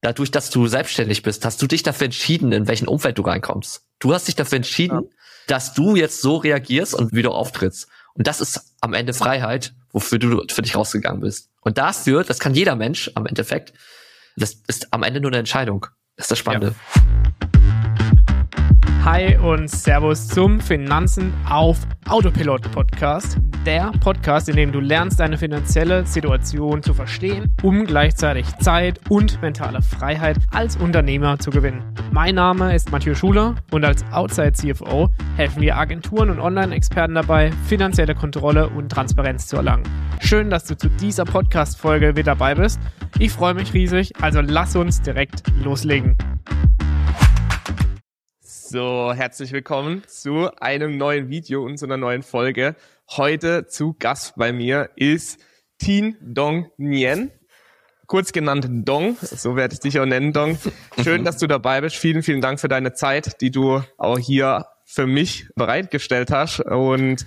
dadurch, dass du selbstständig bist, hast du dich dafür entschieden, in welchen Umfeld du reinkommst. Du hast dich dafür entschieden, ja. dass du jetzt so reagierst und wie du auftrittst. Und das ist am Ende Freiheit, wofür du für dich rausgegangen bist. Und dafür, das kann jeder Mensch am Endeffekt, das ist am Ende nur eine Entscheidung. Das ist das Spannende. Ja. Hi und Servus zum Finanzen auf Autopilot Podcast. Der Podcast, in dem du lernst, deine finanzielle Situation zu verstehen, um gleichzeitig Zeit und mentale Freiheit als Unternehmer zu gewinnen. Mein Name ist Matthieu Schuler und als Outside CFO helfen wir Agenturen und Online-Experten dabei, finanzielle Kontrolle und Transparenz zu erlangen. Schön, dass du zu dieser Podcast-Folge wieder dabei bist. Ich freue mich riesig, also lass uns direkt loslegen. So, herzlich willkommen zu einem neuen Video und zu einer neuen Folge. Heute zu Gast bei mir ist Tin Dong Nien, kurz genannt Dong, so werde ich dich auch nennen, Dong. Schön, dass du dabei bist. Vielen, vielen Dank für deine Zeit, die du auch hier für mich bereitgestellt hast. Und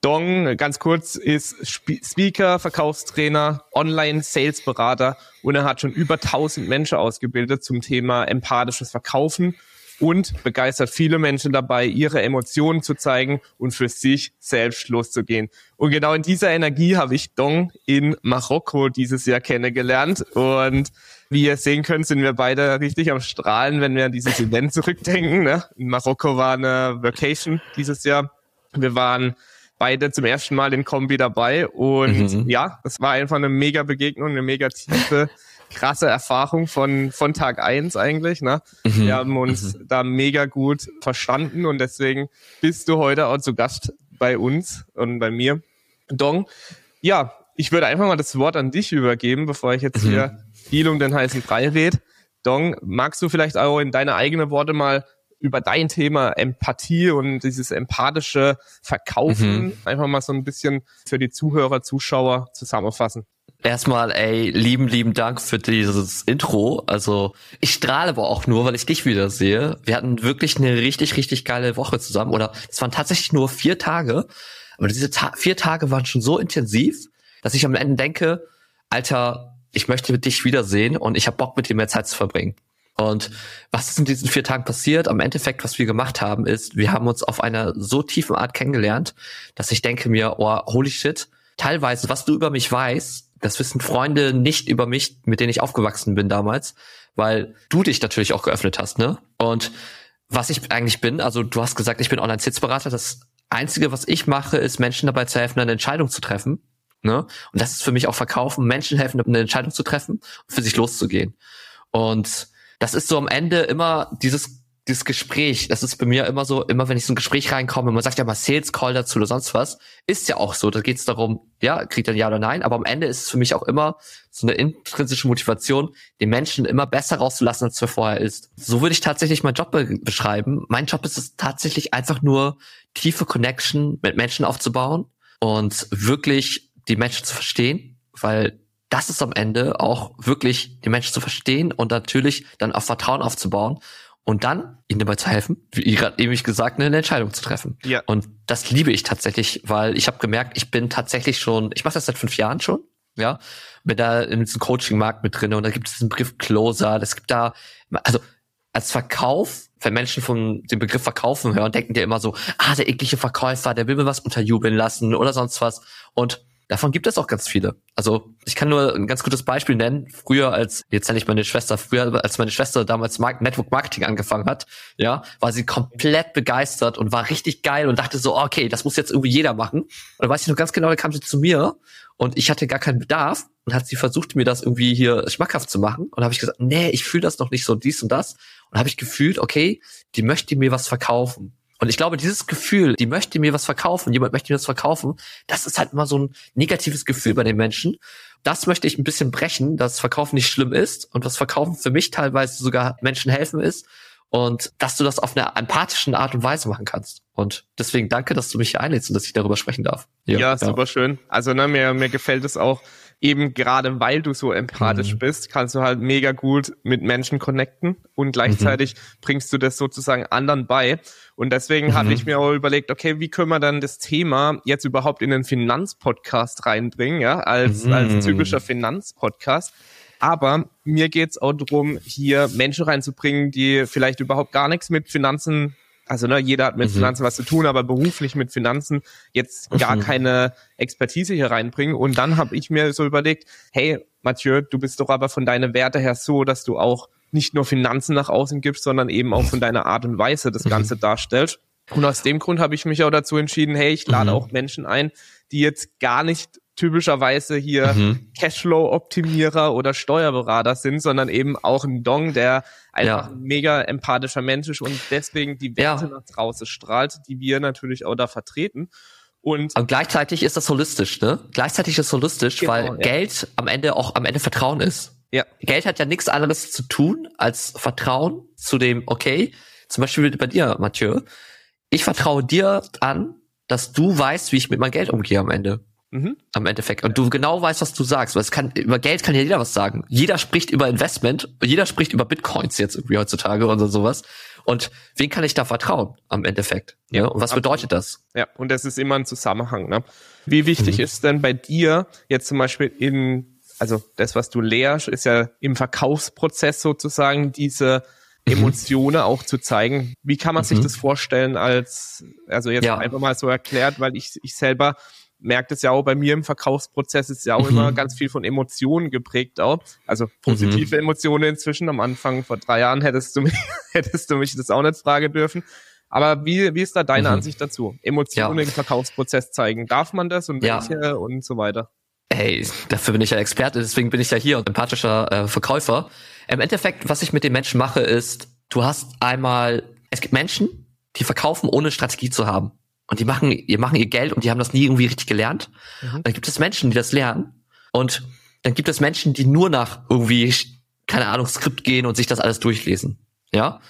Dong, ganz kurz, ist Speaker, Verkaufstrainer, Online-Sales-Berater und er hat schon über 1000 Menschen ausgebildet zum Thema empathisches Verkaufen und begeistert viele Menschen dabei, ihre Emotionen zu zeigen und für sich selbst loszugehen. Und genau in dieser Energie habe ich Dong in Marokko dieses Jahr kennengelernt. Und wie ihr sehen könnt, sind wir beide richtig am Strahlen, wenn wir an dieses Event zurückdenken. Ne? In Marokko war eine Vacation dieses Jahr. Wir waren beide zum ersten Mal in Kombi dabei und mhm. ja, es war einfach eine mega Begegnung, eine mega tiefe krasse Erfahrung von, von Tag eins eigentlich. Ne? Mhm. Wir haben uns mhm. da mega gut verstanden und deswegen bist du heute auch zu Gast bei uns und bei mir. Dong, ja, ich würde einfach mal das Wort an dich übergeben, bevor ich jetzt mhm. hier viel um den heißen Brei red. Dong, magst du vielleicht auch in deine eigenen Worte mal über dein Thema Empathie und dieses empathische Verkaufen mhm. einfach mal so ein bisschen für die Zuhörer, Zuschauer zusammenfassen. Erstmal, ey, lieben, lieben Dank für dieses Intro. Also ich strahle aber auch nur, weil ich dich wieder sehe. Wir hatten wirklich eine richtig, richtig geile Woche zusammen. Oder es waren tatsächlich nur vier Tage. Aber diese Ta vier Tage waren schon so intensiv, dass ich am Ende denke, Alter, ich möchte dich wiedersehen und ich habe Bock, mit dir mehr Zeit zu verbringen. Und was ist in diesen vier Tagen passiert? Am Endeffekt, was wir gemacht haben, ist, wir haben uns auf einer so tiefen Art kennengelernt, dass ich denke mir, oh, holy shit, teilweise, was du über mich weißt, das wissen Freunde nicht über mich, mit denen ich aufgewachsen bin damals, weil du dich natürlich auch geöffnet hast, ne? Und was ich eigentlich bin, also du hast gesagt, ich bin Online-Sitzberater. Das Einzige, was ich mache, ist Menschen dabei zu helfen, eine Entscheidung zu treffen. Ne? Und das ist für mich auch Verkaufen, Menschen helfen, eine Entscheidung zu treffen und für sich loszugehen. Und das ist so am Ende immer dieses dieses Gespräch, das ist bei mir immer so, immer wenn ich so ein Gespräch reinkomme, man sagt ja mal Sales Call dazu oder sonst was, ist ja auch so, da geht es darum, ja, kriegt er Ja oder Nein, aber am Ende ist es für mich auch immer so eine intrinsische Motivation, den Menschen immer besser rauszulassen, als er vorher ist. So würde ich tatsächlich meinen Job be beschreiben. Mein Job ist es tatsächlich einfach nur, tiefe Connection mit Menschen aufzubauen und wirklich die Menschen zu verstehen, weil das ist am Ende auch wirklich die Menschen zu verstehen und natürlich dann auf Vertrauen aufzubauen und dann ihnen dabei zu helfen, wie gerade eben gesagt, eine Entscheidung zu treffen. Ja. Und das liebe ich tatsächlich, weil ich habe gemerkt, ich bin tatsächlich schon, ich mache das seit fünf Jahren schon, ja, bin da in diesem Coaching-Markt mit drin und da gibt es diesen Begriff Closer, das gibt da, also als Verkauf, wenn Menschen von dem Begriff Verkaufen hören, denken die immer so, ah, der eklige Verkäufer, der will mir was unterjubeln lassen oder sonst was. Und Davon gibt es auch ganz viele. Also ich kann nur ein ganz gutes Beispiel nennen. Früher als, jetzt nenne ich meine Schwester, früher als meine Schwester damals Network Marketing angefangen hat, ja, war sie komplett begeistert und war richtig geil und dachte so, okay, das muss jetzt irgendwie jeder machen. Und dann weiß ich noch ganz genau, da kam sie zu mir und ich hatte gar keinen Bedarf und hat sie versucht, mir das irgendwie hier schmackhaft zu machen. Und habe ich gesagt, nee, ich fühle das noch nicht so, dies und das. Und habe ich gefühlt, okay, die möchte mir was verkaufen. Und ich glaube, dieses Gefühl, die möchte mir was verkaufen, jemand möchte mir das verkaufen, das ist halt immer so ein negatives Gefühl bei den Menschen. Das möchte ich ein bisschen brechen, dass Verkaufen nicht schlimm ist und was Verkaufen für mich teilweise sogar Menschen helfen ist und dass du das auf einer empathischen Art und Weise machen kannst. Und deswegen danke, dass du mich hier einlädst und dass ich darüber sprechen darf. Ja, ja super schön. Also ne, mir, mir gefällt es auch, eben gerade weil du so empathisch mhm. bist, kannst du halt mega gut mit Menschen connecten und gleichzeitig mhm. bringst du das sozusagen anderen bei. Und deswegen mhm. habe ich mir auch überlegt, okay, wie können wir dann das Thema jetzt überhaupt in den Finanzpodcast reinbringen, ja, als, mhm. als typischer Finanzpodcast. Aber mir geht's auch darum, hier Menschen reinzubringen, die vielleicht überhaupt gar nichts mit Finanzen also ne, jeder hat mit mhm. Finanzen was zu tun, aber beruflich mit Finanzen jetzt gar mhm. keine Expertise hier reinbringen. Und dann habe ich mir so überlegt, hey, Mathieu, du bist doch aber von deinen Werte her so, dass du auch nicht nur Finanzen nach außen gibst, sondern eben auch von deiner Art und Weise das mhm. Ganze darstellst. Und aus dem Grund habe ich mich auch dazu entschieden, hey, ich lade mhm. auch Menschen ein, die jetzt gar nicht typischerweise hier mhm. Cashflow-Optimierer oder Steuerberater sind, sondern eben auch ein Dong, der einfach ja. ein mega empathischer Mensch ist und deswegen die Werte ja. nach draußen strahlt, die wir natürlich auch da vertreten. Und, und gleichzeitig ist das holistisch, ne? Gleichzeitig ist holistisch, genau, weil ja. Geld am Ende auch am Ende Vertrauen ist. Ja. Geld hat ja nichts anderes zu tun als Vertrauen zu dem, okay, zum Beispiel bei dir, Mathieu, ich vertraue dir an, dass du weißt, wie ich mit meinem Geld umgehe am Ende. Mhm. Am Endeffekt. Und du genau weißt, was du sagst. Weil es kann, über Geld kann ja jeder was sagen. Jeder spricht über Investment, jeder spricht über Bitcoins jetzt irgendwie heutzutage oder sowas. Und wen kann ich da vertrauen am Endeffekt? Ja. Und was bedeutet das? Ja, und das ist immer ein Zusammenhang. Ne? Wie wichtig mhm. ist denn bei dir jetzt zum Beispiel in, also das, was du lehrst, ist ja im Verkaufsprozess sozusagen diese mhm. Emotionen auch zu zeigen. Wie kann man sich mhm. das vorstellen als, also jetzt ja. einfach mal so erklärt, weil ich, ich selber merkt es ja auch bei mir im Verkaufsprozess ist ja auch mhm. immer ganz viel von Emotionen geprägt auch. Also positive mhm. Emotionen inzwischen. Am Anfang vor drei Jahren hättest du mich, hättest du mich das auch nicht fragen dürfen. Aber wie, wie ist da deine mhm. Ansicht dazu? Emotionen ja. im Verkaufsprozess zeigen. Darf man das und welche ja. und so weiter? Hey, dafür bin ich ja Experte, deswegen bin ich ja hier und empathischer äh, Verkäufer. Im Endeffekt, was ich mit den Menschen mache, ist, du hast einmal, es gibt Menschen, die verkaufen, ohne Strategie zu haben. Und die machen, die machen ihr Geld und die haben das nie irgendwie richtig gelernt. Mhm. Dann gibt es Menschen, die das lernen. Und dann gibt es Menschen, die nur nach irgendwie, keine Ahnung, Skript gehen und sich das alles durchlesen. Ja.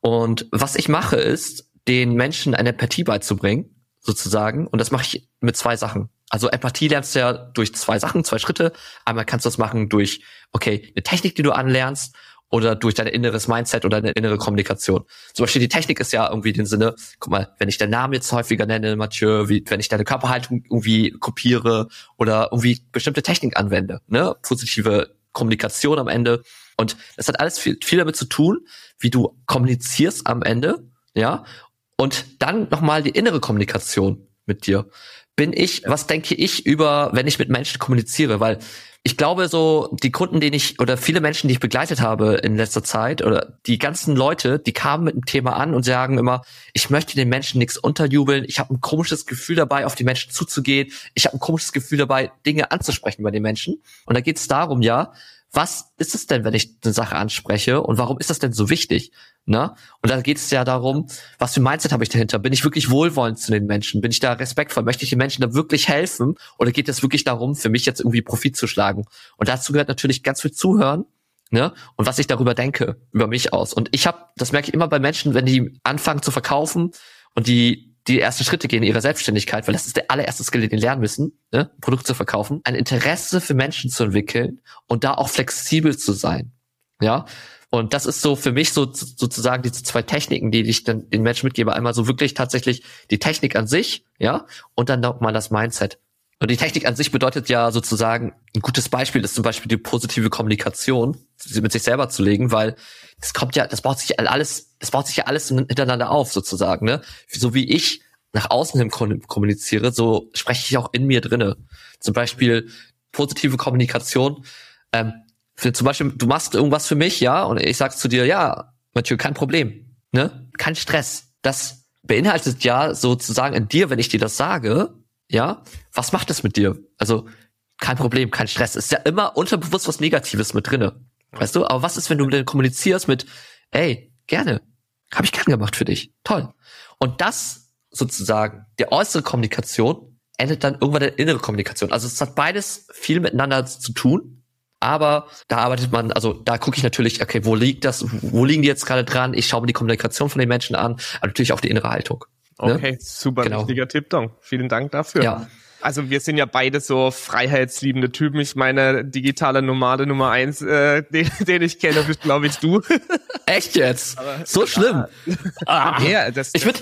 Und was ich mache, ist, den Menschen eine Empathie beizubringen, sozusagen. Und das mache ich mit zwei Sachen. Also Empathie lernst du ja durch zwei Sachen, zwei Schritte. Einmal kannst du das machen durch, okay, eine Technik, die du anlernst oder durch dein inneres Mindset oder deine innere Kommunikation. Zum Beispiel die Technik ist ja irgendwie den Sinne, guck mal, wenn ich deinen Namen jetzt häufiger nenne, Mathieu, wie, wenn ich deine Körperhaltung irgendwie kopiere oder irgendwie bestimmte Technik anwende, ne, positive Kommunikation am Ende. Und das hat alles viel, viel damit zu tun, wie du kommunizierst am Ende, ja, und dann nochmal die innere Kommunikation mit dir. Bin ich, was denke ich über, wenn ich mit Menschen kommuniziere? Weil ich glaube so, die Kunden, den ich oder viele Menschen, die ich begleitet habe in letzter Zeit oder die ganzen Leute, die kamen mit einem Thema an und sagen immer, ich möchte den Menschen nichts unterjubeln, ich habe ein komisches Gefühl dabei, auf die Menschen zuzugehen, ich habe ein komisches Gefühl dabei, Dinge anzusprechen bei den Menschen. Und da geht es darum, ja, was ist es denn, wenn ich eine Sache anspreche und warum ist das denn so wichtig? Ne? Und da geht es ja darum, was für ein Mindset habe ich dahinter? Bin ich wirklich wohlwollend zu den Menschen? Bin ich da respektvoll? Möchte ich den Menschen da wirklich helfen? Oder geht es wirklich darum, für mich jetzt irgendwie Profit zu schlagen? Und dazu gehört natürlich ganz viel Zuhören, ne? Und was ich darüber denke, über mich aus. Und ich habe, das merke ich immer bei Menschen, wenn die anfangen zu verkaufen und die die ersten Schritte gehen in ihrer Selbstständigkeit, weil das ist der allererste Skill, den die lernen müssen, ne? Produkt zu verkaufen, ein Interesse für Menschen zu entwickeln und da auch flexibel zu sein. Ja, und das ist so für mich so sozusagen diese zwei Techniken, die ich dann den Menschen mitgebe. Einmal so wirklich tatsächlich die Technik an sich, ja, und dann nochmal das Mindset. Und die Technik an sich bedeutet ja sozusagen, ein gutes Beispiel ist zum Beispiel die positive Kommunikation, mit sich selber zu legen, weil das kommt ja, das baut sich alles, das baut sich ja alles hintereinander auf, sozusagen, ne? So wie ich nach außen hin kommuniziere, so spreche ich auch in mir drinne. Zum Beispiel positive Kommunikation. Ähm, für, zum Beispiel, du machst irgendwas für mich, ja, und ich sag's zu dir, ja, Mathieu, kein Problem, ne? Kein Stress. Das beinhaltet ja sozusagen in dir, wenn ich dir das sage, ja, was macht das mit dir? Also, kein Problem, kein Stress. Ist ja immer unterbewusst was Negatives mit drinne. Weißt du? Aber was ist, wenn du denn kommunizierst mit, ey, gerne, habe ich gern gemacht für dich, toll. Und das sozusagen, der äußere Kommunikation endet dann irgendwann der innere Kommunikation. Also es hat beides viel miteinander zu tun, aber da arbeitet man, also da gucke ich natürlich, okay, wo liegt das, wo liegen die jetzt gerade dran? Ich schaue mir die Kommunikation von den Menschen an, aber natürlich auch die innere Haltung. Ne? Okay, super genau. wichtiger Tipp, Don. Vielen Dank dafür. Ja. Also wir sind ja beide so freiheitsliebende Typen. Ich meine, digitale Nomade Nummer eins, äh, den, den ich kenne, bist glaube ich du. Echt jetzt? Aber, so schlimm? Ah. Ja, das, ich würde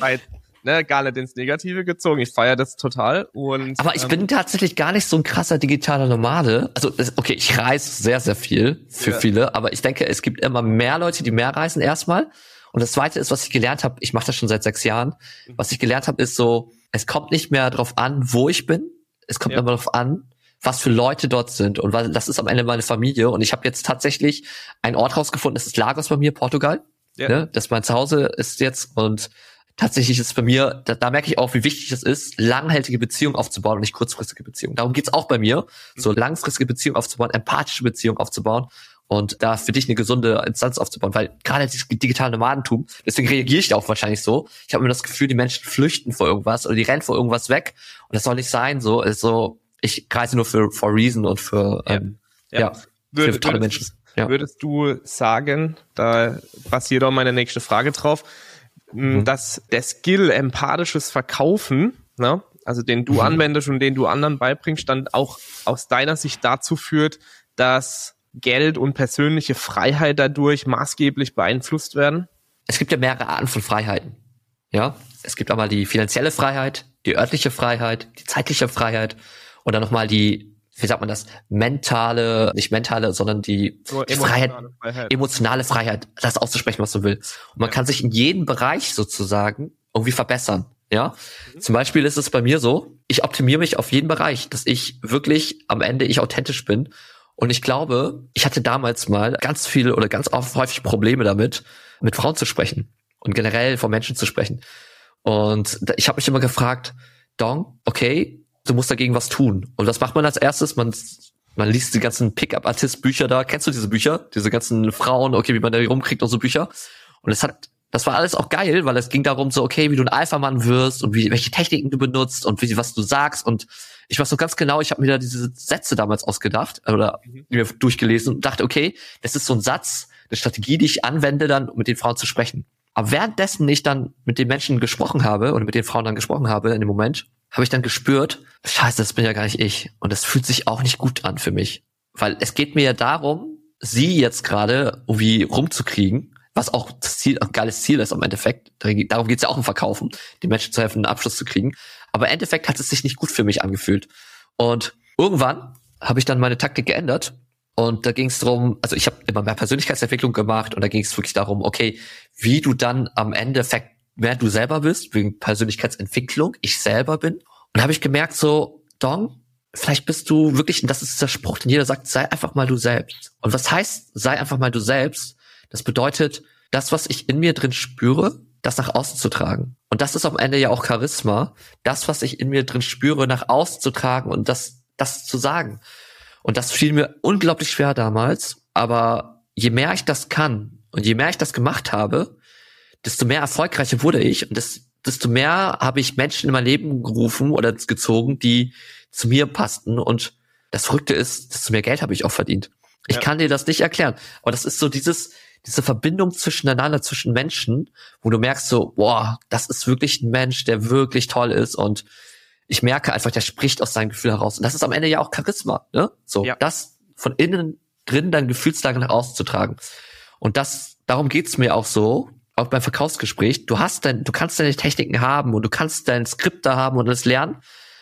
ne, gar nicht ins Negative gezogen. Ich feiere das total. Und, Aber ich ähm, bin tatsächlich gar nicht so ein krasser digitaler Nomade. Also, okay, ich reise sehr, sehr viel für Ja. viele, aber ich denke, es gibt immer mehr Leute, die mehr reisen erstmal. Und das zweite ist, was ich gelernt habe, ich mache das schon seit sechs Jahren, was ich gelernt habe, ist so, es kommt nicht mehr darauf an, wo ich bin, es kommt Ja. immer darauf an, was für Leute dort sind. Und weil das ist am Ende meine Familie. Und ich habe jetzt tatsächlich einen Ort rausgefunden, das ist Lagos bei mir, Portugal. Ja. Ne? Das mein Zuhause ist jetzt und tatsächlich ist bei mir, da, da merke ich auch, wie wichtig es ist, langhaltige Beziehungen aufzubauen und nicht kurzfristige Beziehungen. Darum geht's auch bei mir, so langfristige Beziehungen aufzubauen, empathische Beziehungen aufzubauen und da für dich eine gesunde Instanz aufzubauen, weil gerade dieses digitale Nomadentum, deswegen reagiere ich auch wahrscheinlich so. Ich habe immer das Gefühl, die Menschen flüchten vor irgendwas oder die rennen vor irgendwas weg und das soll nicht sein. So, also ich reise nur für for reason und für Ja. ähm, Ja. ja, Würde- für tolle würdest- Menschen. Ja. Würdest du sagen, da basiert auch meine nächste Frage drauf, Mhm. m, dass der Skill empathisches Verkaufen, ne, also den du Mhm. anwendest und den du anderen beibringst, dann auch aus deiner Sicht dazu führt, dass Geld und persönliche Freiheit dadurch maßgeblich beeinflusst werden? es gibt ja mehrere Arten von Freiheiten. Ja, es gibt einmal die finanzielle Freiheit, die örtliche Freiheit, die zeitliche Freiheit und dann nochmal die, wie sagt man das, mentale, nicht mentale, sondern die, die Freiheit, emotionale Freiheit. emotionale Freiheit, das auszusprechen, was du willst. Und man kann sich in jedem Bereich sozusagen irgendwie verbessern. Ja, zum Beispiel ist es bei mir so, ich optimiere mich auf jeden Bereich, dass ich wirklich am Ende ich authentisch bin. Und ich glaube, ich hatte damals mal ganz viele oder ganz oft häufig Probleme damit, mit Frauen zu sprechen und generell von Menschen zu sprechen. Und ich habe mich immer gefragt, Dong, okay, du musst dagegen was tun. Und was macht man als erstes? Man, man liest die ganzen Pickup-Artist-Bücher da. Kennst du diese Bücher? Diese ganzen Frauen, okay, wie man da rumkriegt und so Bücher. Und es hat, das war alles auch geil, weil es ging darum so, okay, wie du ein Alpha-Mann wirst und wie, welche Techniken du benutzt und wie, was du sagst. Und ich weiß so ganz genau, ich habe mir da diese Sätze damals ausgedacht oder mir durchgelesen und dachte, okay, das ist so ein Satz, eine Strategie, die ich anwende, dann um mit den Frauen zu sprechen. Aber währenddessen ich dann mit den Menschen gesprochen habe oder mit den Frauen dann gesprochen habe in dem Moment, habe ich dann gespürt, scheiße, das bin ja gar nicht ich. Und das fühlt sich auch nicht gut an für mich. Weil es geht mir ja darum, sie jetzt gerade irgendwie rumzukriegen, was auch das Ziel, ein geiles Ziel ist am Endeffekt. Darum geht es ja auch im Verkaufen, den Menschen zu helfen, einen Abschluss zu kriegen. Aber im Endeffekt hat es sich nicht gut für mich angefühlt. Und irgendwann habe ich dann meine Taktik geändert und da ging es darum, also ich habe immer mehr Persönlichkeitsentwicklung gemacht und da ging es wirklich darum, okay, wie du dann am Endeffekt mehr du selber bist, wegen Persönlichkeitsentwicklung, ich selber bin. Und habe ich gemerkt, so, Dong, vielleicht bist du wirklich, und das ist der Spruch, den jeder sagt, sei einfach mal du selbst. Und was heißt, sei einfach mal du selbst? Das bedeutet, das, was ich in mir drin spüre, das nach außen zu tragen. Und das ist am Ende ja auch Charisma, das, was ich in mir drin spüre, nach außen zu tragen und das, das zu sagen. Und das fiel mir unglaublich schwer damals. Aber je mehr ich das kann und je mehr ich das gemacht habe, desto mehr erfolgreicher wurde ich und das, desto mehr habe ich Menschen in mein Leben gerufen oder gezogen, die zu mir passten. Und das Verrückte ist, desto mehr Geld habe ich auch verdient. Ich Ja. kann dir das nicht erklären. Aber das ist so dieses, diese Verbindung zwischeneinander, zwischen Menschen, wo du merkst so, boah, das ist wirklich ein Mensch, der wirklich toll ist und ich merke einfach, der spricht aus seinem Gefühl heraus. Und das ist am Ende ja auch Charisma, ne? So, Ja. das von innen drin deine Gefühlslage nach außen zu tragen. Und das, darum geht's mir auch so, auch beim Verkaufsgespräch. Du hast dein, du kannst deine Techniken haben und du kannst dein Skript da haben und das lernen.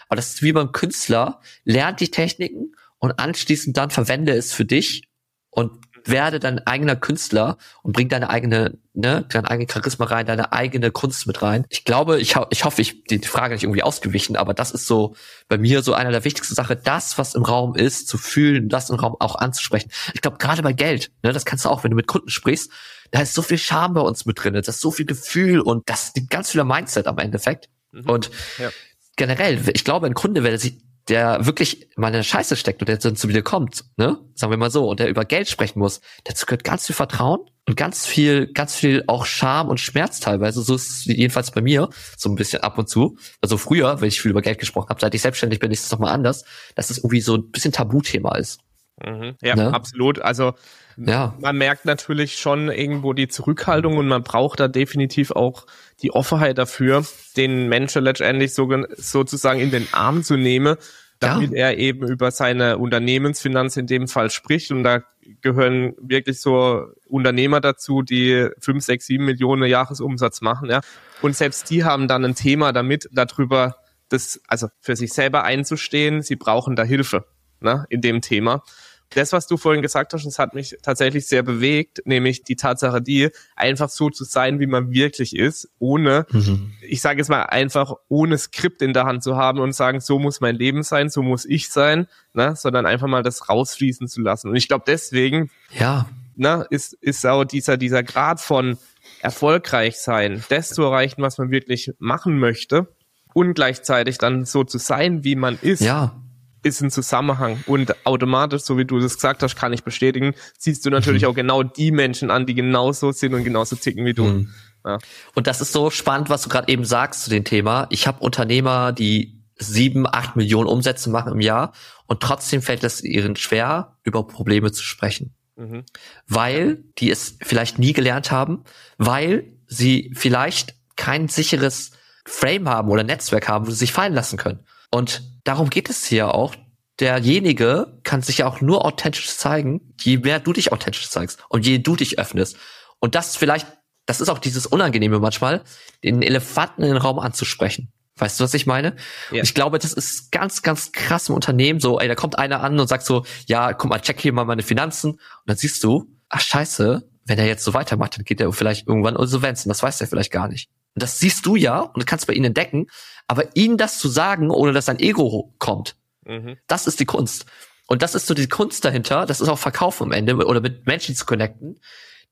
Aber das ist wie beim Künstler. Lernt die Techniken und anschließend dann verwende es für dich und werde dein eigener Künstler und bring deine eigene, ne, dein eigene Charisma rein, deine eigene Kunst mit rein. Ich glaube, ich, ho ich hoffe, ich die die Frage nicht irgendwie ausgewichen, aber das ist so bei mir so einer der wichtigsten Sachen, das, was im Raum ist, zu fühlen, das im Raum auch anzusprechen. Ich glaube, gerade bei Geld, ne, das kannst du auch, wenn du mit Kunden sprichst, da ist so viel Charme bei uns mit drin, da ist so viel Gefühl und das ist ganz viel Mindset am Endeffekt. Mhm. Und Ja. generell, ich glaube, ein Kunde, der sich, der wirklich mal in eine Scheiße steckt und der dann zu mir kommt, ne, sagen wir mal so, und der über Geld sprechen muss, dazu gehört ganz viel Vertrauen und ganz viel, ganz viel auch Scham und Schmerz teilweise. So ist es jedenfalls bei mir so ein bisschen ab und zu. Also früher, wenn ich viel über Geld gesprochen habe, seit ich selbstständig bin, ist es nochmal anders, dass es irgendwie so ein bisschen Tabuthema ist. Mhm. Ja, Ne? absolut. Also Ja. man merkt natürlich schon irgendwo die Zurückhaltung und man braucht da definitiv auch die Offenheit dafür, den Menschen letztendlich so, sozusagen in den Arm zu nehmen damit ja. er eben über seine Unternehmensfinanz in dem Fall spricht. Und da gehören wirklich so Unternehmer dazu, die fünf, sechs, sieben Millionen Jahresumsatz machen, ja. Und selbst die haben dann ein Thema damit, darüber das, also für sich selber einzustehen. Sie brauchen da Hilfe, ne, in dem Thema das, was du vorhin gesagt hast, das hat mich tatsächlich sehr bewegt, nämlich die Tatsache, die einfach so zu sein, wie man wirklich ist, ohne, mhm. ich sage jetzt mal einfach, ohne Skript in der Hand zu haben und sagen, so muss mein Leben sein, so muss ich sein, ne, sondern einfach mal das rausfließen zu lassen. Und ich glaube, deswegen, ja, ne, ist, ist auch dieser, dieser Grad von erfolgreich sein, das zu erreichen, was man wirklich machen möchte und gleichzeitig dann so zu sein, wie man ist. Ja ist ein Zusammenhang und automatisch, so wie du das gesagt hast, kann ich bestätigen, siehst du natürlich mhm. auch genau die Menschen an, die genauso sind und genauso ticken wie du. Mhm. Ja. Und das ist so spannend, was du gerade eben sagst zu dem Thema. Ich habe Unternehmer, die sieben, acht Millionen Umsätze machen im Jahr und trotzdem fällt es ihnen schwer, über Probleme zu sprechen. Mhm. Weil die es vielleicht nie gelernt haben, weil sie vielleicht kein sicheres Frame haben oder Netzwerk haben, wo sie sich fallen lassen können. Und darum geht es hier auch. Derjenige kann sich ja auch nur authentisch zeigen, je mehr du dich authentisch zeigst und je du dich öffnest. Und das vielleicht, das ist auch dieses Unangenehme manchmal, den Elefanten in den Raum anzusprechen. Weißt du, was ich meine? Ja. Ich glaube, das ist ganz, ganz krass im Unternehmen so, ey, da kommt einer an und sagt so, ja, guck mal, check hier mal meine Finanzen. Und dann siehst du, ach scheiße, wenn er jetzt so weitermacht, dann geht er vielleicht irgendwann Insolvenz und das weiß er vielleicht gar nicht. Und das siehst du ja und kannst bei ihnen entdecken. Aber ihnen das zu sagen, ohne dass dein Ego kommt, mhm. das ist die Kunst. Und das ist so die Kunst dahinter, das ist auch Verkauf am Ende oder mit Menschen zu connecten,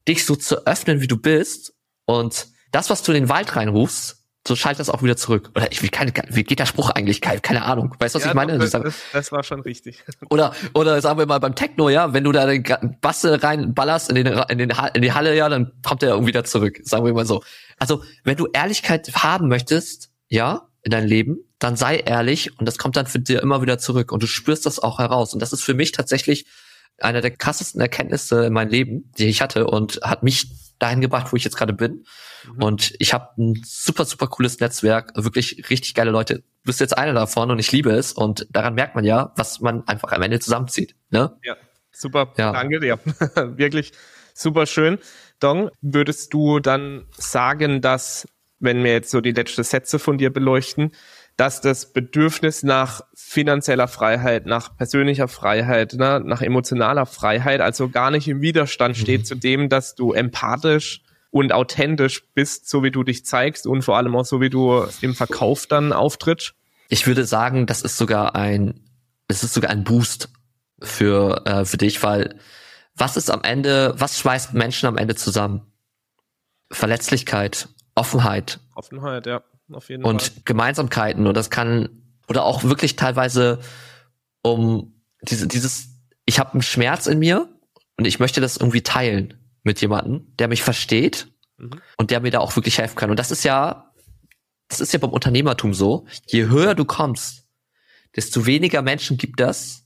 dich so zu öffnen, wie du bist und das, was du in den Wald reinrufst, so schaltet das auch wieder zurück. Oder ich, wie, keine, wie geht der Spruch eigentlich? Keine, Ahnung. Weißt du, was ja, ich meine? Das, das, das, war schon richtig. Oder, oder sagen wir mal beim Techno, ja, wenn du da den Bass reinballerst in, den, in, den, in die Halle, ja, dann kommt der irgendwie wieder zurück. Sagen wir mal so. Also, wenn du Ehrlichkeit haben möchtest, ja, in dein Leben, dann sei ehrlich und das kommt dann für dir immer wieder zurück und du spürst das auch heraus. Und das ist für mich tatsächlich einer der krassesten Erkenntnisse in meinem Leben, die ich hatte und hat mich dahin gebracht, wo ich jetzt gerade bin. Mhm. Und ich habe ein super, super cooles Netzwerk, wirklich richtig geile Leute. Du bist jetzt einer davon und ich liebe es. Und daran merkt man ja, was man einfach am Ende zusammenzieht. Ne? Ja, super. Ja. Danke dir. wirklich super schön. Dong, würdest du dann sagen, dass wenn wir jetzt so die letzten Sätze von dir beleuchten, dass das Bedürfnis nach finanzieller Freiheit, nach persönlicher Freiheit, ne, nach emotionaler Freiheit, also gar nicht im Widerstand steht mhm. zu dem, dass du empathisch und authentisch bist, so wie du dich zeigst und vor allem auch so wie du im Verkauf dann auftrittst? Ich würde sagen, das ist sogar ein, es ist sogar ein Boost für, äh, für dich, weil was ist am Ende, was schweißt Menschen am Ende zusammen? Verletzlichkeit, Offenheit. Offenheit, ja, auf jeden und Fall. Und Gemeinsamkeiten. Und das kann, oder auch wirklich teilweise um diese, dieses, ich habe einen Schmerz in mir und ich möchte das irgendwie teilen mit jemandem, der mich versteht mhm. und der mir da auch wirklich helfen kann. Und das ist ja, das ist ja beim Unternehmertum so. Je höher du kommst, desto weniger Menschen gibt das,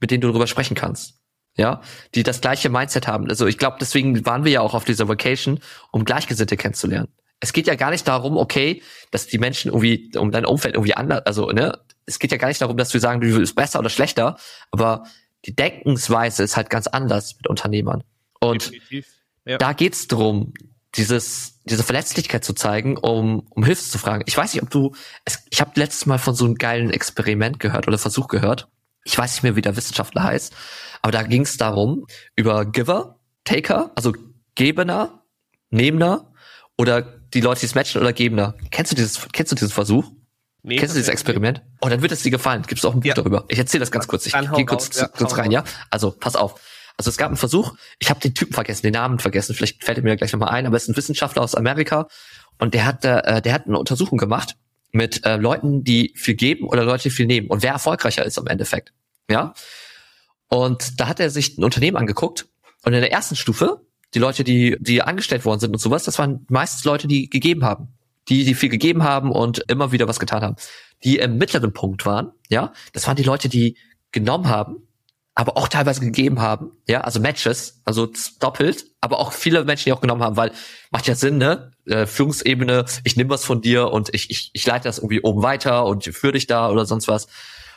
mit denen du darüber sprechen kannst. Ja, die das gleiche Mindset haben. Also ich glaube, deswegen waren wir ja auch auf dieser Vacation, um Gleichgesinnte kennenzulernen es geht ja gar nicht darum, okay, dass die Menschen irgendwie um dein Umfeld irgendwie anders, also ne, es geht ja gar nicht darum, dass wir sagen, du bist besser oder schlechter, aber die Denkensweise ist halt ganz anders mit Unternehmern. Und ja. da geht's drum, dieses, diese Verletzlichkeit zu zeigen, um, um Hilfe zu fragen. Ich weiß nicht, ob du, es, ich habe letztes Mal von so einem geilen Experiment gehört oder Versuch gehört. Ich weiß nicht mehr, wie der Wissenschaftler heißt, aber da ging es darum, über Giver, Taker, also Gebener, Nehmender oder die Leute, die es matchen oder Gebener. Kennst du dieses, kennst du diesen Versuch? Nee, Kennst du dieses Experiment? Oh, dann wird es dir gefallen. Gibt's auch ein Buch ja. darüber. Ich erzähle das ganz kurz. Ich gehe kurz, ja, kurz rein, ja? Also, pass auf. Also es gab einen Versuch, ich habe den Typen vergessen, den Namen vergessen, vielleicht fällt er mir gleich nochmal ein, aber es ist ein Wissenschaftler aus Amerika und der hat, äh, der hat eine Untersuchung gemacht mit äh, Leuten, die viel geben oder Leute, die viel nehmen und wer erfolgreicher ist im Endeffekt. Ja? Und da hat er sich ein Unternehmen angeguckt und in der ersten Stufe die Leute, die, die angestellt worden sind und sowas, das waren meistens Leute, die gegeben haben. Die, die viel gegeben haben und immer wieder was getan haben. Die im mittleren Punkt waren, ja, das waren die Leute, die genommen haben, aber auch teilweise gegeben haben, ja, also Matches, also doppelt, aber auch viele Menschen, die auch genommen haben, weil macht ja Sinn, ne? Äh, Führungsebene, ich nehme was von dir und ich, ich, ich leite das irgendwie oben weiter und führe dich da oder sonst was.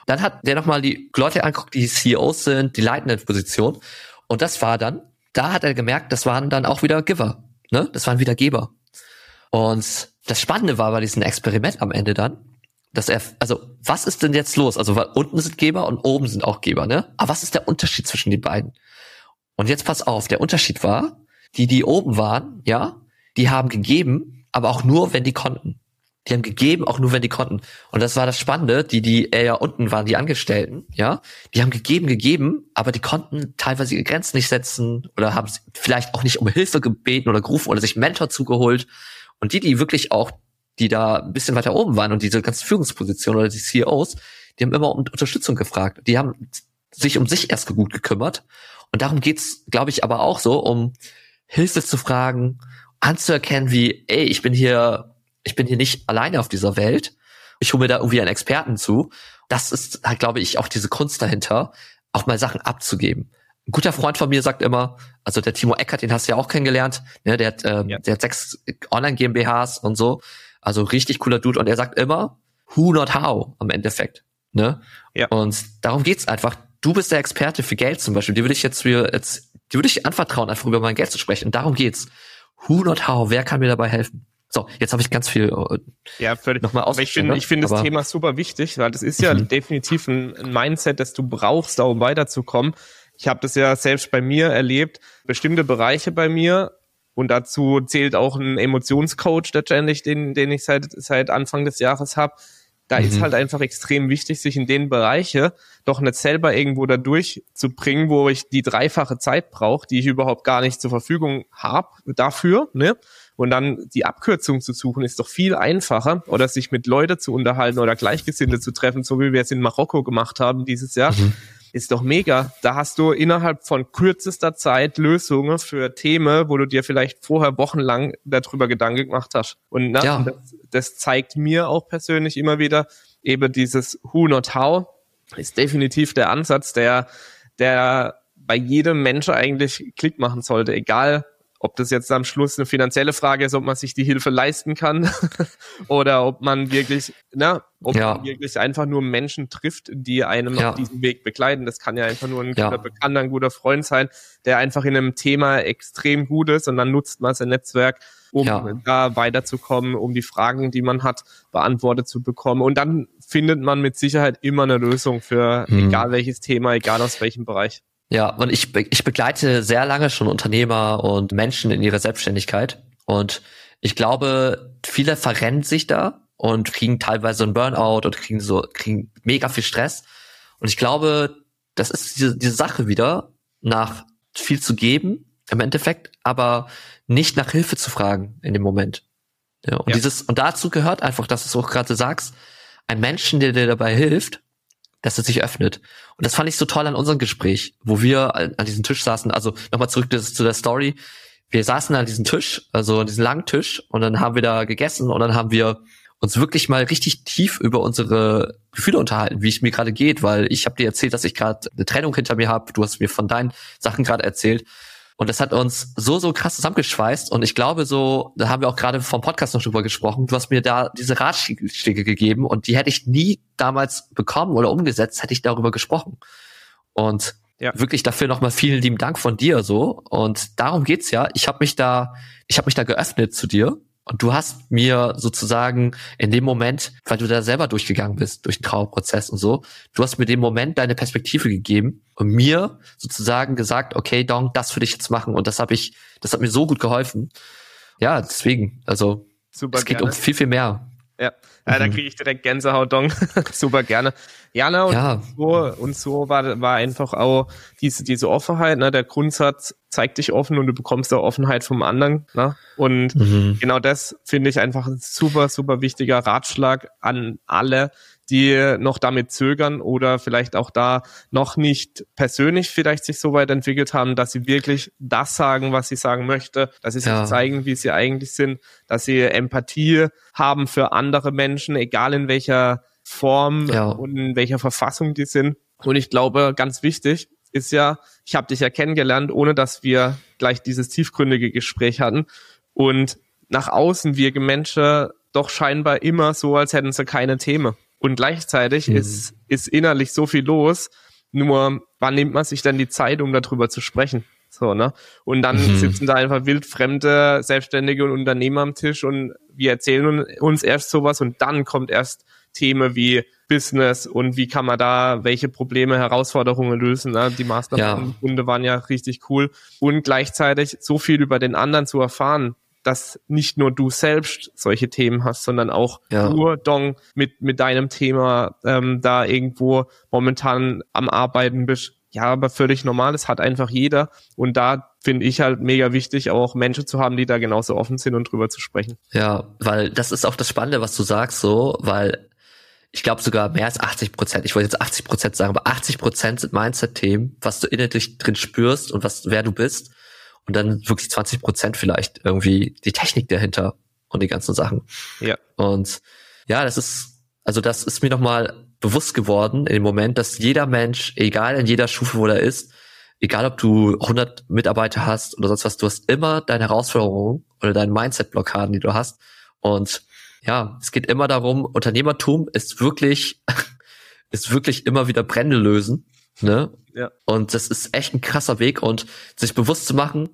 Dann hat der nochmal die Leute angeguckt, die CEOs sind, die leitenden Positionen. Und das war dann, da hat er gemerkt, das waren dann auch wieder Giver. Ne? Das waren wieder Geber. Und das Spannende war bei diesem Experiment am Ende dann, dass er, also was ist denn jetzt los? Also weil unten sind Geber und oben sind auch Geber, ne? Aber was ist der Unterschied zwischen den beiden? Und jetzt pass auf, der Unterschied war, die, die oben waren, ja, die haben gegeben, aber auch nur, wenn die konnten. Die haben gegeben, auch nur wenn die konnten. Und das war das Spannende, die, die eher unten waren, die Angestellten, ja, die haben gegeben, gegeben, aber die konnten teilweise ihre Grenzen nicht setzen oder haben vielleicht auch nicht um Hilfe gebeten oder gerufen oder sich Mentor zugeholt. Und die, die wirklich auch, die da ein bisschen weiter oben waren und diese ganzen Führungspositionen oder die CEOs, die haben immer um Unterstützung gefragt. Die haben sich um sich erst gut gekümmert. Und darum geht's, glaube ich, aber auch so, um Hilfe zu fragen, anzuerkennen, wie, ey, ich bin hier ich bin hier nicht alleine auf dieser Welt. Ich hole mir da irgendwie einen Experten zu. Das ist halt, glaube ich, auch diese Kunst dahinter, auch mal Sachen abzugeben. Ein guter Freund von mir sagt immer, also der Timo Eckert, den hast du ja auch kennengelernt, ne, der, hat, ähm, ja. der hat sechs Online-GmbHs und so, also richtig cooler Dude und er sagt immer, who not how am Endeffekt. Ne? Ja. Und darum geht's einfach. Du bist der Experte für Geld zum Beispiel. Die würde ich jetzt für jetzt, die würde ich anvertrauen, einfach über mein Geld zu sprechen. Und darum geht's. Who not how? Wer kann mir dabei helfen? So, jetzt habe ich ganz viel äh, ja, völlig. nochmal aus. Ich finde, ich finde das Thema super wichtig, weil das ist ja mhm. definitiv ein, ein Mindset, das du brauchst, um weiterzukommen. Ich habe das ja selbst bei mir erlebt, bestimmte Bereiche bei mir und dazu zählt auch ein Emotionscoach letztendlich, den, den ich seit, seit Anfang des Jahres habe. Da mhm. ist halt einfach extrem wichtig, sich in den Bereiche doch nicht selber irgendwo da durchzubringen, wo ich die dreifache Zeit brauche, die ich überhaupt gar nicht zur Verfügung habe dafür. Ne? Und dann die Abkürzung zu suchen, ist doch viel einfacher. Oder sich mit Leuten zu unterhalten oder Gleichgesinnte zu treffen, so wie wir es in Marokko gemacht haben dieses Jahr. Mhm. Ist doch mega. Da hast du innerhalb von kürzester Zeit Lösungen für Themen, wo du dir vielleicht vorher wochenlang darüber Gedanken gemacht hast. Und na, ja. das, das zeigt mir auch persönlich immer wieder, eben dieses Who not How ist definitiv der Ansatz, der, der bei jedem Menschen eigentlich Klick machen sollte, egal ob das jetzt am Schluss eine finanzielle Frage ist, ob man sich die Hilfe leisten kann oder ob man wirklich, na, ob ja. man wirklich einfach nur Menschen trifft, die einem ja. auf diesem Weg begleiten. Das kann ja einfach nur ein ja. guter Bekannter, ein guter Freund sein, der einfach in einem Thema extrem gut ist und dann nutzt man sein Netzwerk, um da weiterzukommen, um die Fragen, die man hat, beantwortet zu bekommen. Und dann findet man mit Sicherheit immer eine Lösung für hm. egal welches Thema, egal aus welchem Bereich. Ja, und ich, ich begleite sehr lange schon Unternehmer und Menschen in ihrer Selbstständigkeit. Und ich glaube, viele verrennen sich da und kriegen teilweise einen Burnout und kriegen so, kriegen mega viel Stress. Und ich glaube, das ist diese, diese Sache wieder, nach viel zu geben im Endeffekt, aber nicht nach Hilfe zu fragen in dem Moment. Ja, und ja. dieses, und dazu gehört einfach, dass du auch gerade sagst, ein Menschen, der dir dabei hilft, dass er sich öffnet. Und das fand ich so toll an unserem Gespräch, wo wir an, diesem Tisch saßen. Also nochmal zurück zu der Story. Wir saßen an diesem Tisch, also an diesem langen Tisch, und dann haben wir da gegessen und dann haben wir uns wirklich mal richtig tief über unsere Gefühle unterhalten, wie es mir gerade geht, weil ich habe dir erzählt, dass ich gerade eine Trennung hinter mir habe. Du hast mir von deinen Sachen gerade erzählt. Und das hat uns so, so krass zusammengeschweißt. Und ich glaube so, da haben wir auch gerade vom Podcast noch drüber gesprochen, du hast mir da diese Ratschläge gegeben und die hätte ich nie damals bekommen oder umgesetzt, hätte ich darüber gesprochen. Und ja. wirklich dafür nochmal vielen lieben Dank von dir so. Und darum geht's ja. Ich habe mich da, ich habe mich da geöffnet zu dir und du hast mir sozusagen in dem Moment, weil du da selber durchgegangen bist, durch den Trauerprozess und so, du hast mir den Moment deine Perspektive gegeben und mir sozusagen gesagt, okay, Dong, das für dich jetzt machen. Und das habe ich, das hat mir so gut geholfen. Ja, deswegen, also Super es geht gerne. um viel, viel mehr. Ja, ja da mhm. kriege ich direkt Gänsehaut, Dong. Super gerne. Jana und ja. so und so war, war einfach auch diese, diese Offenheit, ne? Der Grundsatz zeigt dich offen und du bekommst auch Offenheit vom anderen. Ne? Und mhm. genau das finde ich einfach ein super, super wichtiger Ratschlag an alle, die noch damit zögern oder vielleicht auch da noch nicht persönlich vielleicht sich so weit entwickelt haben, dass sie wirklich das sagen, was sie sagen möchte, dass sie sich ja. zeigen, wie sie eigentlich sind, dass sie Empathie haben für andere Menschen, egal in welcher Form ja. und in welcher Verfassung die sind. Und ich glaube, ganz wichtig ist ja, ich habe dich ja kennengelernt, ohne dass wir gleich dieses tiefgründige Gespräch hatten. Und nach außen wirken Menschen doch scheinbar immer so, als hätten sie keine Themen. und gleichzeitig mhm. ist, ist innerlich so viel los. Nur, wann nimmt man sich dann die Zeit, um darüber zu sprechen? So, ne? Und dann mhm. sitzen da einfach wildfremde Selbstständige und Unternehmer am Tisch und wir erzählen uns erst sowas und dann kommt erst Themen wie Business und wie kann man da welche Probleme, Herausforderungen lösen. Ne? Die Mastermind-Runde ja. waren ja richtig cool. Und gleichzeitig so viel über den anderen zu erfahren, dass nicht nur du selbst solche Themen hast, sondern auch ja. du, Dong, mit, mit deinem Thema ähm, da irgendwo momentan am Arbeiten bist. Ja, aber völlig normal, das hat einfach jeder. Und da finde ich halt mega wichtig, auch Menschen zu haben, die da genauso offen sind und drüber zu sprechen. Ja, weil das ist auch das Spannende, was du sagst, so, weil ich glaube sogar mehr als 80 Prozent, ich wollte jetzt 80 Prozent sagen, aber 80 Prozent sind Mindset-Themen, was du innerlich drin spürst und was, wer du bist. Und dann wirklich 20 Prozent vielleicht irgendwie die Technik dahinter und die ganzen Sachen. Ja. Und ja, das ist, also das ist mir nochmal bewusst geworden in dem Moment, dass jeder Mensch, egal in jeder Stufe, wo er ist, egal ob du 100 Mitarbeiter hast oder sonst was, du hast immer deine Herausforderungen oder deine Mindset-Blockaden, die du hast. Und ja, es geht immer darum, Unternehmertum ist wirklich, ist wirklich immer wieder Brände lösen. Ne? Ja. Und das ist echt ein krasser Weg und sich bewusst zu machen,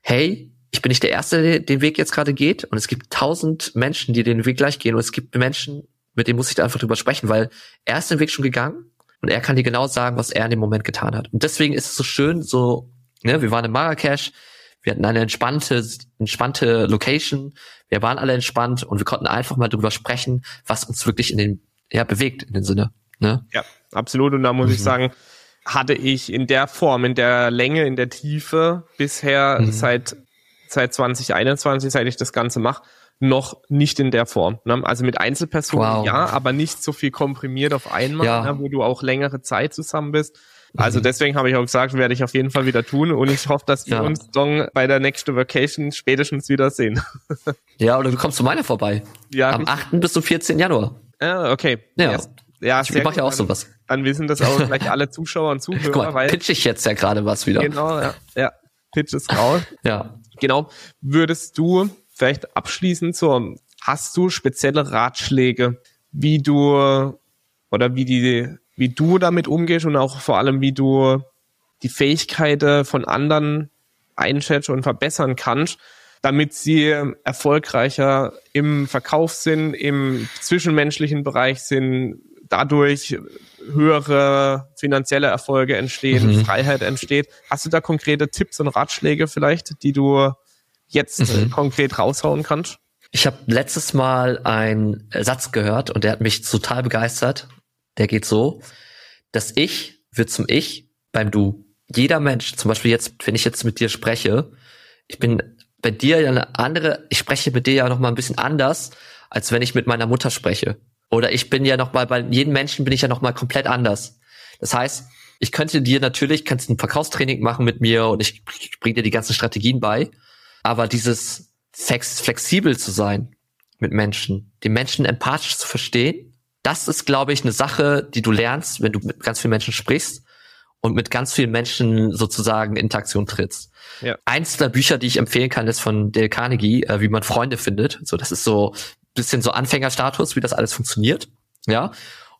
hey, ich bin nicht der Erste, der den Weg jetzt gerade geht und es gibt tausend Menschen, die den Weg gleich gehen und es gibt Menschen, mit denen muss ich da einfach drüber sprechen, weil er ist den Weg schon gegangen und er kann dir genau sagen, was er in dem Moment getan hat. Und deswegen ist es so schön, so, ne, wir waren in Marrakesch, wir hatten eine entspannte, entspannte Location, wir waren alle entspannt und wir konnten einfach mal drüber sprechen, was uns wirklich in den, ja, bewegt, in dem Sinne. Ne? Ja, absolut. Und da muss mhm. ich sagen, hatte ich in der Form, in der Länge, in der Tiefe bisher mhm. seit, seit 2021, seit ich das Ganze mache, noch nicht in der Form. Ne? Also mit Einzelpersonen wow. ja, aber nicht so viel komprimiert auf einmal, ja. ne, wo du auch längere Zeit zusammen bist. Also mhm. deswegen habe ich auch gesagt, werde ich auf jeden Fall wieder tun und ich hoffe, dass wir ja. uns Dong bei der nächsten Vacation spätestens wieder sehen. ja, oder du kommst zu meiner vorbei. Ja. Am 8. bis zum 14. Januar. Ah, okay. Ja. ja. Ja, ich mache ja auch sowas. Dann wissen das auch gleich alle Zuschauer und Zuhörer. Guck mal, weil, pitch ich jetzt ja gerade was wieder. Genau, ja. ja. Pitch ist raus. ja. Genau. Würdest du vielleicht abschließend so, hast du spezielle Ratschläge, wie du oder wie die wie du damit umgehst und auch vor allem, wie du die Fähigkeiten von anderen einschätzen und verbessern kannst, damit sie erfolgreicher im Verkauf sind, im zwischenmenschlichen Bereich sind, dadurch höhere finanzielle Erfolge entstehen, mhm. Freiheit entsteht. Hast du da konkrete Tipps und Ratschläge vielleicht, die du jetzt mhm. konkret raushauen kannst? Ich habe letztes Mal einen Satz gehört und der hat mich total begeistert der geht so, das Ich wird zum Ich beim Du. Jeder Mensch, zum Beispiel jetzt, wenn ich jetzt mit dir spreche, ich bin bei dir ja eine andere, ich spreche mit dir ja noch mal ein bisschen anders, als wenn ich mit meiner Mutter spreche. Oder ich bin ja noch mal, bei jedem Menschen bin ich ja noch mal komplett anders. Das heißt, ich könnte dir natürlich, kannst ein Verkaufstraining machen mit mir und ich bringe dir die ganzen Strategien bei. Aber dieses flexibel zu sein mit Menschen, die Menschen empathisch zu verstehen das ist, glaube ich, eine Sache, die du lernst, wenn du mit ganz vielen Menschen sprichst und mit ganz vielen Menschen sozusagen in Interaktion trittst. Ja. Eins der Bücher, die ich empfehlen kann, ist von Dale Carnegie, äh, wie man Freunde findet. So, das ist so bisschen so Anfängerstatus, wie das alles funktioniert. Ja.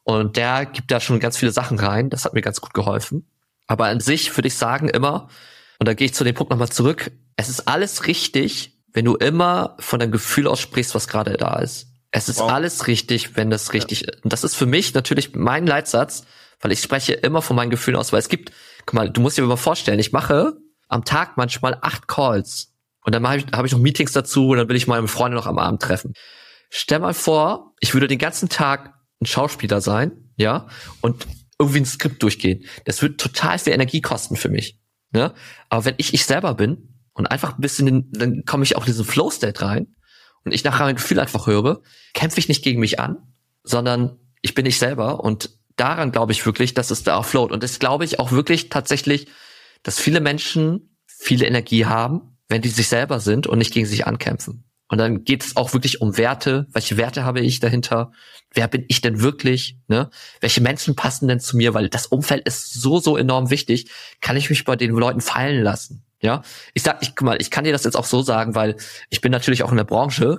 Und der gibt da schon ganz viele Sachen rein. Das hat mir ganz gut geholfen. Aber an sich würde ich sagen immer, und da gehe ich zu dem Punkt nochmal zurück, es ist alles richtig, wenn du immer von deinem Gefühl aus sprichst, was gerade da ist. Es ist wow. alles richtig, wenn das richtig ja. ist. Und das ist für mich natürlich mein Leitsatz, weil ich spreche immer von meinen Gefühlen aus, weil es gibt, guck mal, du musst dir mal vorstellen, ich mache am Tag manchmal acht Calls und dann habe ich, hab ich noch Meetings dazu und dann will ich meine Freunde noch am Abend treffen. Stell mal vor, ich würde den ganzen Tag ein Schauspieler sein, ja, und irgendwie ein Skript durchgehen. Das wird total viel Energie kosten für mich. Ne? Aber wenn ich ich selber bin und einfach ein bisschen, dann komme ich auch in diesen Flow-State rein und ich nachher mein Gefühl einfach höre, kämpfe ich nicht gegen mich an, sondern ich bin ich selber und daran glaube ich wirklich, dass es da auch float. Und das glaube ich auch wirklich tatsächlich, dass viele Menschen viele Energie haben, wenn die sich selber sind und nicht gegen sich ankämpfen. Und dann geht es auch wirklich um Werte. Welche Werte habe ich dahinter? Wer bin ich denn wirklich? Ne? Welche Menschen passen denn zu mir? Weil das Umfeld ist so, so enorm wichtig. Kann ich mich bei den Leuten fallen lassen? Ja, ich sag, ich guck mal, ich kann dir das jetzt auch so sagen, weil ich bin natürlich auch in der Branche,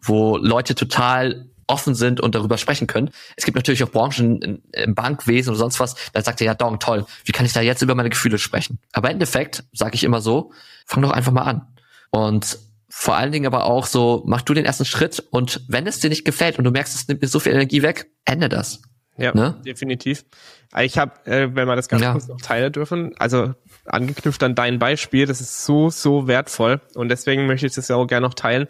wo Leute total offen sind und darüber sprechen können. Es gibt natürlich auch Branchen im Bankwesen oder sonst was, da sagt er, ja, Dong, toll, wie kann ich da jetzt über meine Gefühle sprechen? Aber im Endeffekt, sage ich immer so, fang doch einfach mal an. Und vor allen Dingen aber auch so, mach du den ersten Schritt und wenn es dir nicht gefällt und du merkst, es nimmt mir so viel Energie weg, ende das. Ja, ne? definitiv. Ich habe, äh, wenn wir das ganz ja. kurz noch teilen dürfen, also angeknüpft an dein Beispiel, das ist so, so wertvoll und deswegen möchte ich das ja auch gerne noch teilen.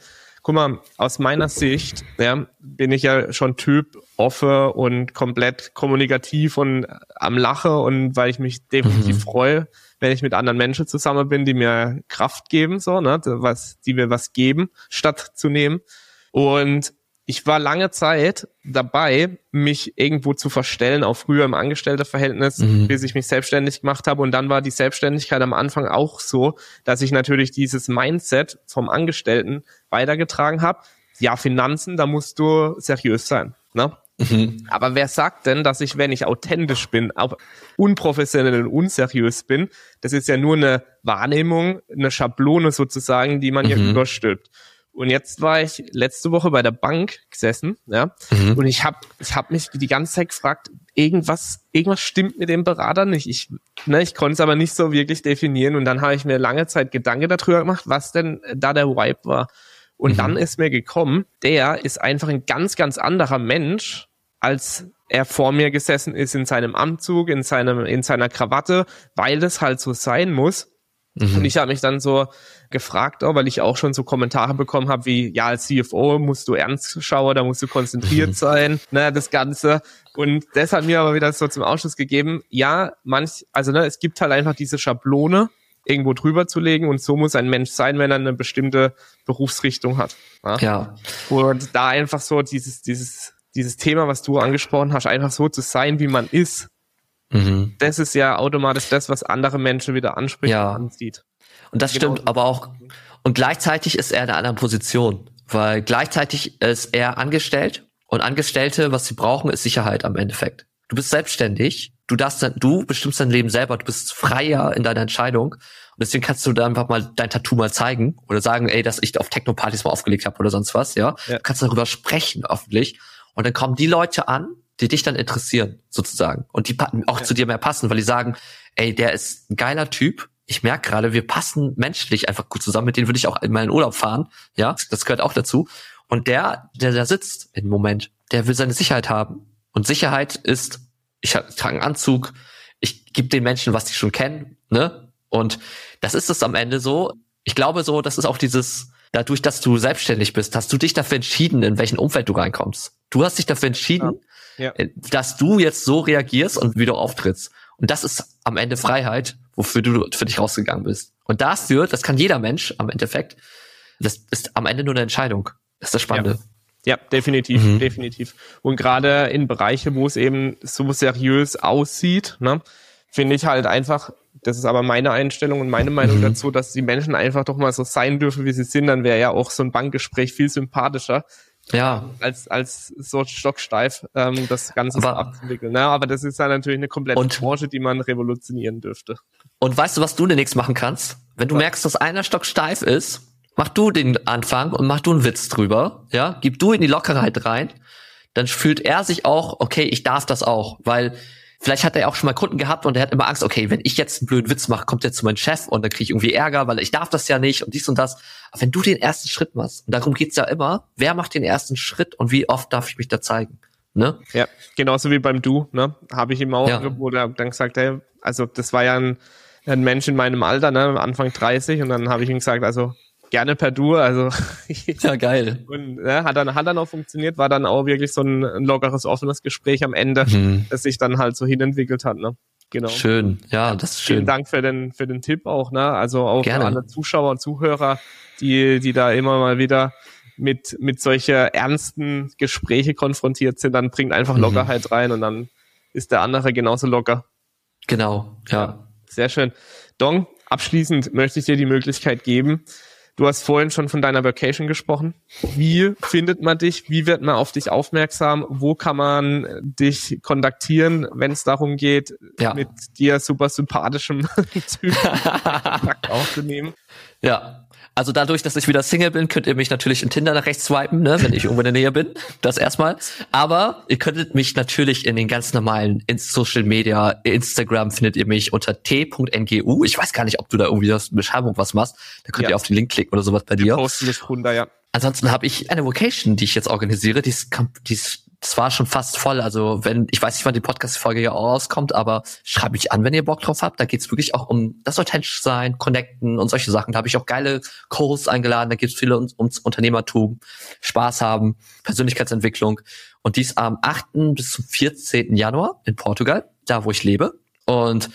Guck mal, aus meiner Sicht ja, bin ich ja schon Typ offen und komplett kommunikativ und am Lache und weil ich mich definitiv mhm. freue, wenn ich mit anderen Menschen zusammen bin, die mir Kraft geben, so, ne, was, die mir was geben, statt zu nehmen. Und ich war lange Zeit dabei, mich irgendwo zu verstellen, auch früher im Angestellterverhältnis, mhm. bis ich mich selbstständig gemacht habe. Und dann war die Selbstständigkeit am Anfang auch so, dass ich natürlich dieses Mindset vom Angestellten weitergetragen habe. Ja, Finanzen, da musst du seriös sein. Ne? Mhm. Aber wer sagt denn, dass ich, wenn ich authentisch bin, auch unprofessionell und unseriös bin, das ist ja nur eine Wahrnehmung, eine Schablone sozusagen, die man mhm. hier überstülpt. Und jetzt war ich letzte Woche bei der Bank gesessen, ja, mhm. und ich habe ich hab mich die ganze Zeit gefragt, irgendwas irgendwas stimmt mit dem Berater nicht. Ich ne, ich konnte es aber nicht so wirklich definieren und dann habe ich mir lange Zeit Gedanken darüber gemacht, was denn da der Vibe war. Und mhm. dann ist mir gekommen, der ist einfach ein ganz ganz anderer Mensch, als er vor mir gesessen ist in seinem Anzug, in seinem in seiner Krawatte, weil das halt so sein muss. Mhm. Und ich habe mich dann so gefragt, auch, weil ich auch schon so Kommentare bekommen habe, wie, ja, als CFO musst du ernst schauen, da musst du konzentriert mhm. sein, ne, das Ganze. Und das hat mir aber wieder so zum Ausschuss gegeben, ja, manch, also ne, es gibt halt einfach diese Schablone, irgendwo drüber zu legen und so muss ein Mensch sein, wenn er eine bestimmte Berufsrichtung hat. Ja. ja. Und da einfach so dieses, dieses, dieses Thema, was du angesprochen hast, einfach so zu sein, wie man ist, Mhm. Das ist ja automatisch das, was andere Menschen wieder anspricht ja. und ansieht. Und das genau. stimmt aber auch. Und gleichzeitig ist er in einer anderen Position, weil gleichzeitig ist er angestellt und Angestellte, was sie brauchen, ist Sicherheit am Endeffekt. Du bist selbstständig, du darfst dann, du bestimmst dein Leben selber, du bist freier in deiner Entscheidung und deswegen kannst du da einfach mal dein Tattoo mal zeigen oder sagen, ey, dass ich auf Techno-Partys mal aufgelegt habe oder sonst was, ja. ja. Du kannst darüber sprechen öffentlich und dann kommen die Leute an, die dich dann interessieren, sozusagen. Und die auch ja. zu dir mehr passen, weil die sagen, ey, der ist ein geiler Typ. Ich merke gerade, wir passen menschlich einfach gut zusammen. Mit denen würde ich auch in meinen Urlaub fahren. Ja, das gehört auch dazu. Und der, der da sitzt im Moment, der will seine Sicherheit haben. Und Sicherheit ist, ich trage einen Anzug, ich gebe den Menschen, was sie schon kennen, ne? Und das ist es am Ende so. Ich glaube so, das ist auch dieses, dadurch, dass du selbstständig bist, hast du dich dafür entschieden, in welchen Umfeld du reinkommst. Du hast dich dafür entschieden, ja. Äh, dass du jetzt so reagierst und wie du auftrittst. Und das ist am Ende Freiheit, wofür du für dich rausgegangen bist. Und dafür, das kann jeder Mensch am Endeffekt, das ist am Ende nur eine Entscheidung. Das ist das Spannende. Ja. ja definitiv, mhm. definitiv. Und gerade in Bereiche, wo es eben so seriös aussieht, ne, finde ich halt einfach, das ist aber meine Einstellung und meine Meinung mhm. dazu, dass die Menschen einfach doch mal so sein dürfen, wie sie sind, dann wäre ja auch so ein Bankgespräch viel sympathischer, ja. als, als so stocksteif ähm, das Ganze aber, abzuwickeln. Ja, aber das ist ja natürlich eine komplette und, Branche, die man revolutionieren dürfte. Und weißt du, was du demnächst machen kannst? Wenn du was? merkst, dass einer stocksteif ist, mach du den Anfang und mach du einen Witz drüber, ja, gib du in die Lockerheit rein, dann fühlt er sich auch, okay, ich darf das auch, weil Vielleicht hat er auch schon mal Kunden gehabt und er hat immer Angst, okay, wenn ich jetzt einen blöden Witz mache, kommt er zu meinem Chef und dann kriege ich irgendwie Ärger, weil ich darf das ja nicht und dies und das. Aber wenn du den ersten Schritt machst, und darum geht's ja immer, wer macht den ersten Schritt und wie oft darf ich mich da zeigen? Ne? Ja, genauso wie beim Du, ne? Habe ich ihm auch, ja. wo der dann gesagt, hey, also das war ja ein, ein Mensch in meinem Alter, ne, Anfang 30, und dann habe ich ihm gesagt, also gerne per Du, also ja geil. Und ja, hat dann hat dann auch funktioniert, war dann auch wirklich so ein, ein lockeres, offenes Gespräch am Ende, mhm. das sich dann halt so hinentwickelt hat, ne? Genau. Schön, ja, das ist schön. Vielen Dank für den für den Tipp auch, ne? Also auch gerne. für alle Zuschauer und Zuhörer, die die da immer mal wieder mit mit solche ernsten Gespräche konfrontiert sind, dann bringt einfach mhm. Lockerheit mhm. rein und dann ist der andere genauso locker. Genau, ja. ja. Sehr schön. Dong, abschließend möchte ich dir die Möglichkeit geben, Du hast vorhin schon von deiner Vacation gesprochen. Wie findet man dich? Wie wird man auf dich aufmerksam? Wo kann man dich kontaktieren, wenn es darum geht, ja. mit dir super sympathischem Typ aufzunehmen? Ja. Also dadurch, dass ich wieder Single bin, könnt ihr mich natürlich in Tinder nach rechts swipen, ne, wenn ich irgendwo in der Nähe bin. Das erstmal. Aber ihr könntet mich natürlich in den ganz normalen in Social Media, Instagram findet ihr mich unter t.ngu. Ich weiß gar nicht, ob du da irgendwie das Beschreibung was machst. Da könnt ja. ihr auf den Link klicken oder sowas bei dir. Posten das drunter, ja. Ansonsten habe ich eine Vocation, die ich jetzt organisiere, die ist, die ist das war schon fast voll. Also wenn, ich weiß nicht, wann die Podcast-Folge ja rauskommt, aber schreibt mich an, wenn ihr Bock drauf habt. Da geht's wirklich auch um das authentisch sein, connecten und solche Sachen. Da habe ich auch geile Co-Hosts eingeladen. Da geht's viele ums, ums Unternehmertum, Spaß haben, Persönlichkeitsentwicklung. Und dies am 8. bis zum 14. Januar in Portugal, da wo ich lebe. Und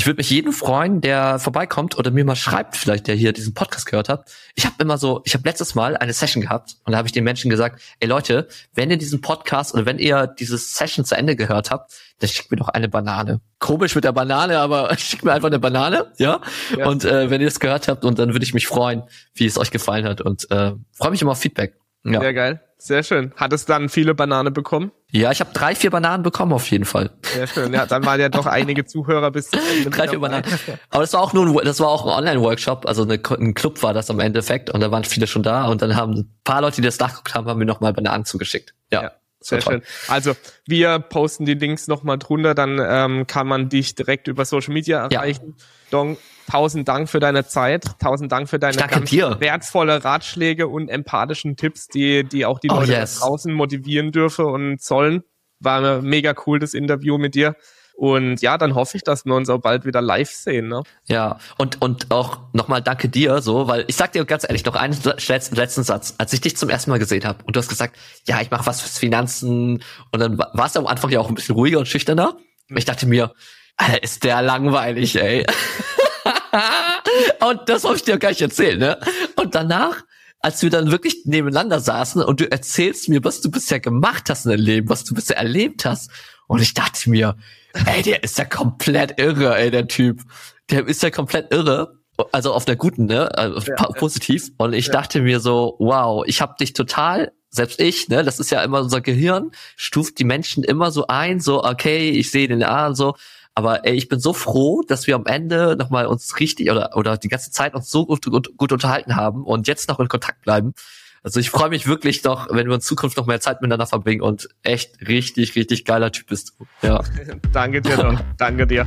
ich würde mich jeden freuen, der vorbeikommt oder mir mal schreibt, vielleicht der hier diesen Podcast gehört hat. Ich habe immer so, ich habe letztes Mal eine Session gehabt und da habe ich den Menschen gesagt, ey Leute, wenn ihr diesen Podcast oder wenn ihr dieses Session zu Ende gehört habt, dann schickt mir doch eine Banane. Komisch mit der Banane, aber schickt mir einfach eine Banane, ja. ja. Und äh, wenn ihr es gehört habt und dann würde ich mich freuen, wie es euch gefallen hat und äh, freue mich immer auf Feedback. Ja. Sehr geil. Sehr schön. Hat es dann viele Banane bekommen? Ja, ich habe drei, vier Bananen bekommen auf jeden Fall. Sehr schön. Ja, dann waren ja doch einige Zuhörer bis zum Ende. drei, vier Bananen. Aber das war auch nur ein, das war auch ein Online-Workshop, also eine, ein Club war das am Endeffekt und da waren viele schon da und dann haben ein paar Leute, die das nachgeguckt haben, haben mir nochmal Bananen zugeschickt. Ja. ja. Sehr schön. Also wir posten die Links nochmal drunter, dann ähm, kann man dich direkt über Social Media erreichen. Ja. Dong, tausend Dank für deine Zeit, tausend Dank für deine ganz wertvolle Ratschläge und empathischen Tipps, die, die auch die oh, Leute yes. draußen motivieren dürfen und sollen. War mega cool, das Interview mit dir. Und ja, dann hoffe ich, dass wir uns auch bald wieder live sehen. Ne? Ja, und, und auch nochmal danke dir, so, weil ich sag dir ganz ehrlich, noch einen letzten, letzten Satz. Als ich dich zum ersten Mal gesehen habe und du hast gesagt, ja, ich mache was fürs Finanzen und dann warst du am Anfang ja auch ein bisschen ruhiger und schüchterner. Und ich dachte mir, Alter, ist der langweilig, ey. und das soll ich dir gar nicht erzählen, ne? Und danach, als wir dann wirklich nebeneinander saßen und du erzählst mir, was du bisher gemacht hast in deinem Leben, was du bisher erlebt hast. Und ich dachte mir, ey, der ist ja komplett irre, ey, der Typ. Der ist ja komplett irre. Also auf der guten, ne? Also ja, positiv. Und ich ja. dachte mir so, wow, ich hab dich total selbst ich, ne, das ist ja immer unser Gehirn, stuft die Menschen immer so ein, so, okay, ich sehe den A und so. Aber ey, ich bin so froh, dass wir am Ende nochmal uns richtig oder, oder die ganze Zeit uns so gut, gut, gut unterhalten haben und jetzt noch in Kontakt bleiben. Also ich freue mich wirklich noch, wenn wir in Zukunft noch mehr Zeit miteinander verbringen und echt richtig, richtig geiler Typ bist du. Ja. Danke dir, Don. Danke dir.